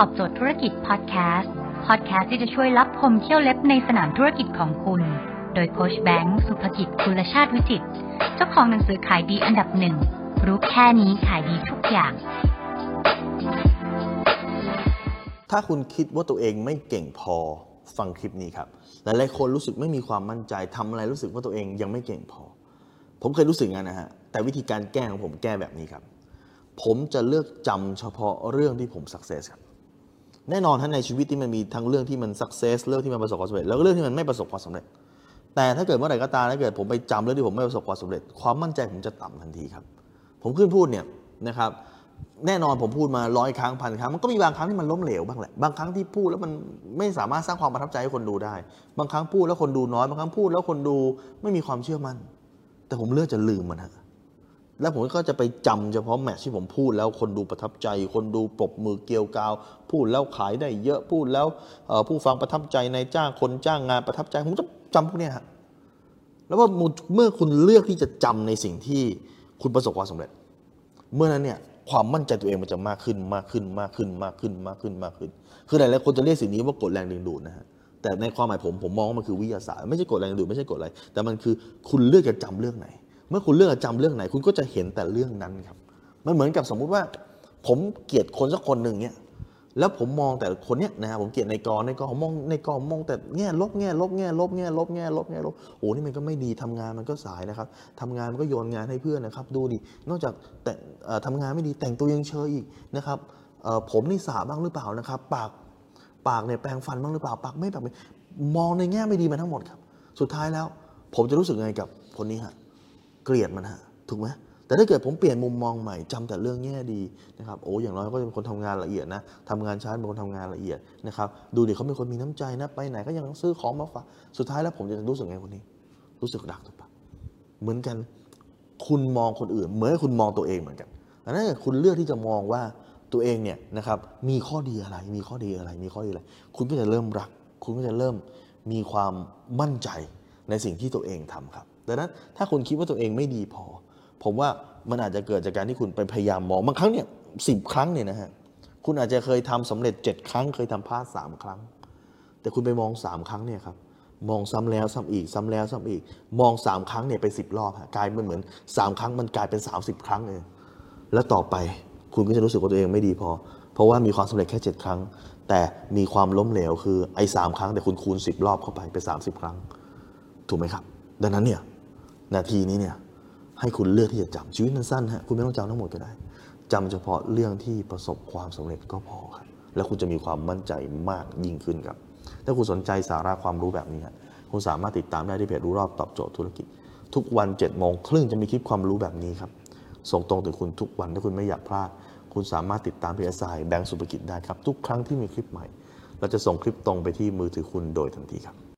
ตอบโจทย์ธุรกิจพอดแคสต์ พอดแคสต์ที่จะช่วยรับพมเที่ยวเล็บในสนามธุรกิจของคุณ โดยโคชแบงค์สุภกิจคุลชาติวิจิต เจ้าของหนังสือขายดีอันดับหนึ่ง รู้แค่นี้ขายดีทุกอย่าง ถ้าคุณคิดว่าตัวเองไม่เก่งพอฟังคลิปนี้ครับ หลายๆคนรู้สึกไม่มีความมั่นใจทำอะไรรู้สึกว่าตัวเองยังไม่เก่งพอ ผมเคยรู้สึกงั้นนะฮะ แต่วิธีการแก้ของผมแก้แบบนี้ครับ ผมจะเลือกจำเฉพาะเรื่องที่ผม success ครับ แน่นอนท่านในชีวิตที่มันมีทั้งเรื่องที่มัน success เรื่องที่มันประสบความสำเร็จแล้วก็เรื่องที่มันไม่ประสบความสำเร็จ แต่ถ้าเกิดเมื่อไหร่ก็ตามถ้าเกิดผมไปจำเรื่องที่ผมไม่ประสบความสำเร็จ ความมั่นใจผมจะต่ำทันทีครับ ผมขึ้นพูดเนี่ยนะครับแน่นอนผมพูดมาร้อยครั้งพันครั้งมันก็มีบางครั้งที่มันล้มเหลวบ้างแหละบางครั้งที่พูดแล้วมันไม่สามารถสร้างความประทับใจให้คนดูได้ บางครั้งพูดแล้วคนดูน้อยบางครั้งพูดแล้วคนดูไม่มีความเชื่อมั่น แต่ผมเลือกจะลืมมันฮะ แล้วผมก็จะไปจำเฉพาะแมทที่ผมพูดแล้วคนดูประทับใจ คนดูปรบมือเกลียวกาว พูดแล้วขายได้เยอะพูดแล้วผู้ฟังประทับใจในายจ้างคนจ้างงานประทับใจ ผมจะจำพวกนี้ฮะแล้วว่าเมื่อคุณเลือกที่จะจำในสิ่งที่คุณประสบความสำเร็จ เมื่อนั้นเนี่ยความมั่นใจตัวเองมันจะมากขึ้นมากขึ้นมากขึ้นมากขึ้นมากขึ้นมากขึ้น คือหลายๆคนจะเรียกสิ่งนี้ว่ากฎแรงดึงดูดนะฮะแต่ในความหมายผมผมมองว่ามันคือวิทยาศาสตร์ไม่ใช่กฎแรงดึงดูดไม่ใช่กฎอะไร แต่มันคือคุณเลือกจะจำเรื่องไหน มื่อคุณเลือกจะจำเรื่องไหน คุณก็จะเห็นแต่เรื่องนั้นครับ มันเหมือนกับสมมุติว่า ผมเกลียดคนสักคนหนึ่งเนี่ยแล้วผมมองแต่คนเนี้ยนะฮะผมเกลียดในกรในกรผมมองในกรผมมองแต่แง่ลบแง่ลบแง่ลบแง่ลบแง่ลบแง่ลบโอ้นี่มันก็ไม่ดีทำงานมันก็สายนะครับทำงานมันก็โยนงานให้เพื่อนนะครับดูดินอกจากแต่ทำงานไม่ดีแต่งตัวยังเชยอีกนะครับผมนี่สาบ้างหรือเปล่านะครับ ปากปากเนี่ยแปรงฟันบ้างหรือเปล่าปากไม่แบบมองในแง่ไม่ดีมาทั้งหมดครับ สุดท้ายแล้ว ผมจะรู้สึกไงกับคนนี้ฮะ เกลียดมันฮะถูกไหมแต่ถ้าเกิดผมเปลี่ยนมุมมองใหม่จำแต่เรื่องแง่ดีนะครับโอ้อย่างน้อยก็จะเป็นคนทำงานละเอียดนะทำงานช้าเป็นคนทำงานละเอียดนะครับดูดิเขาเป็นคนมีน้ำใจนะไปไหนก็ยังซื้อของมาฝากสุดท้ายแล้วผมจะรู้สึกไงคนนี้ รู้สึกรักถูกปะเหมือนกันคุณมองคนอื่น เหมือนคุณมองตัวเองเหมือนกันอันนั้นคุณเลือกที่จะมองว่าตัวเองเนี่ยนะครับมีข้อดีอะไร มีข้อดีอะไร มีข้อดีอะไร คุณก็จะเริ่มรัก คุณก็จะเริ่มมีความมั่นใจในสิ่งที่ตัวเองทำครับ ดังนั้นถ้าคุณคิดว่าตัวเองไม่ดีพอ ผมว่ามันอาจจะเกิดจากการที่คุณไปพยายามมองบางครั้งเนี่ยสิบครั้งเนี่ยนะฮะคุณอาจจะเคยทำสำเร็จเจ็ดครั้ง เคยทำพลาดสามครั้ง แต่คุณไปมองสามครั้งเนี่ยครับมองซ้ำแล้วซ้ำอีกซ้ำแล้วซ้ำอีก มองสามครั้งเนี่ยไปสิบรอบฮะกลายเป็นเหมือนสามครั้งมันกลายเป็นสามสิบครั้งเลยแล้วต่อไปคุณก็จะรู้สึกว่าตัวเองไม่ดีพอ เพราะว่ามีความสำเร็จแค่เจ็ดครั้ง แต่มีความล้มเหลวคือไอ้สามครั้งแต่คุณคูณสิบรอบเข้าไปเป็นสามสิบครั้ง ถูกไหมครับ ดังนั้นเนี่ย นาทีนี้เนี่ยให้คุณเลือกที่จะจำชีวิตมันสั้นฮะคุณไม่ต้องจำทั้งหมดก็ได้จำเฉพาะเรื่องที่ประสบความสำเร็จก็พอครับ แล้วคุณจะมีความมั่นใจมากยิ่งขึ้นครับ ถ้าคุณสนใจสาระความรู้แบบนี้ฮะคุณสามารถติดตามได้ที่เพจรู้รอบตอบโจทย์ธุรกิจ ทุกวัน7จ็ดโมงครึ่งจะมีคลิปความรู้แบบนี้ครับส่งตรงถึงคุณทุกวันถ้าคุณไม่อยากพลาด คุณสามารถติดตามเพจสายแบงก์สุภกิจได้ครับทุกครั้งที่มีคลิปใหม่ เราจะส่งคลิปตรงไปที่มือถือคุณโดยทันทีครับ